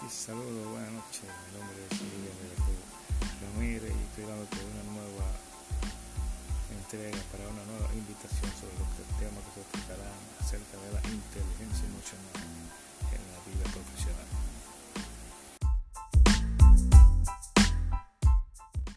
Sí, saludos, buenas noches. Mi nombre es Miguel Ramírez y estoy dándote una nueva entrega para una nueva invitación sobre los temas que se tratarán acerca de la inteligencia emocional.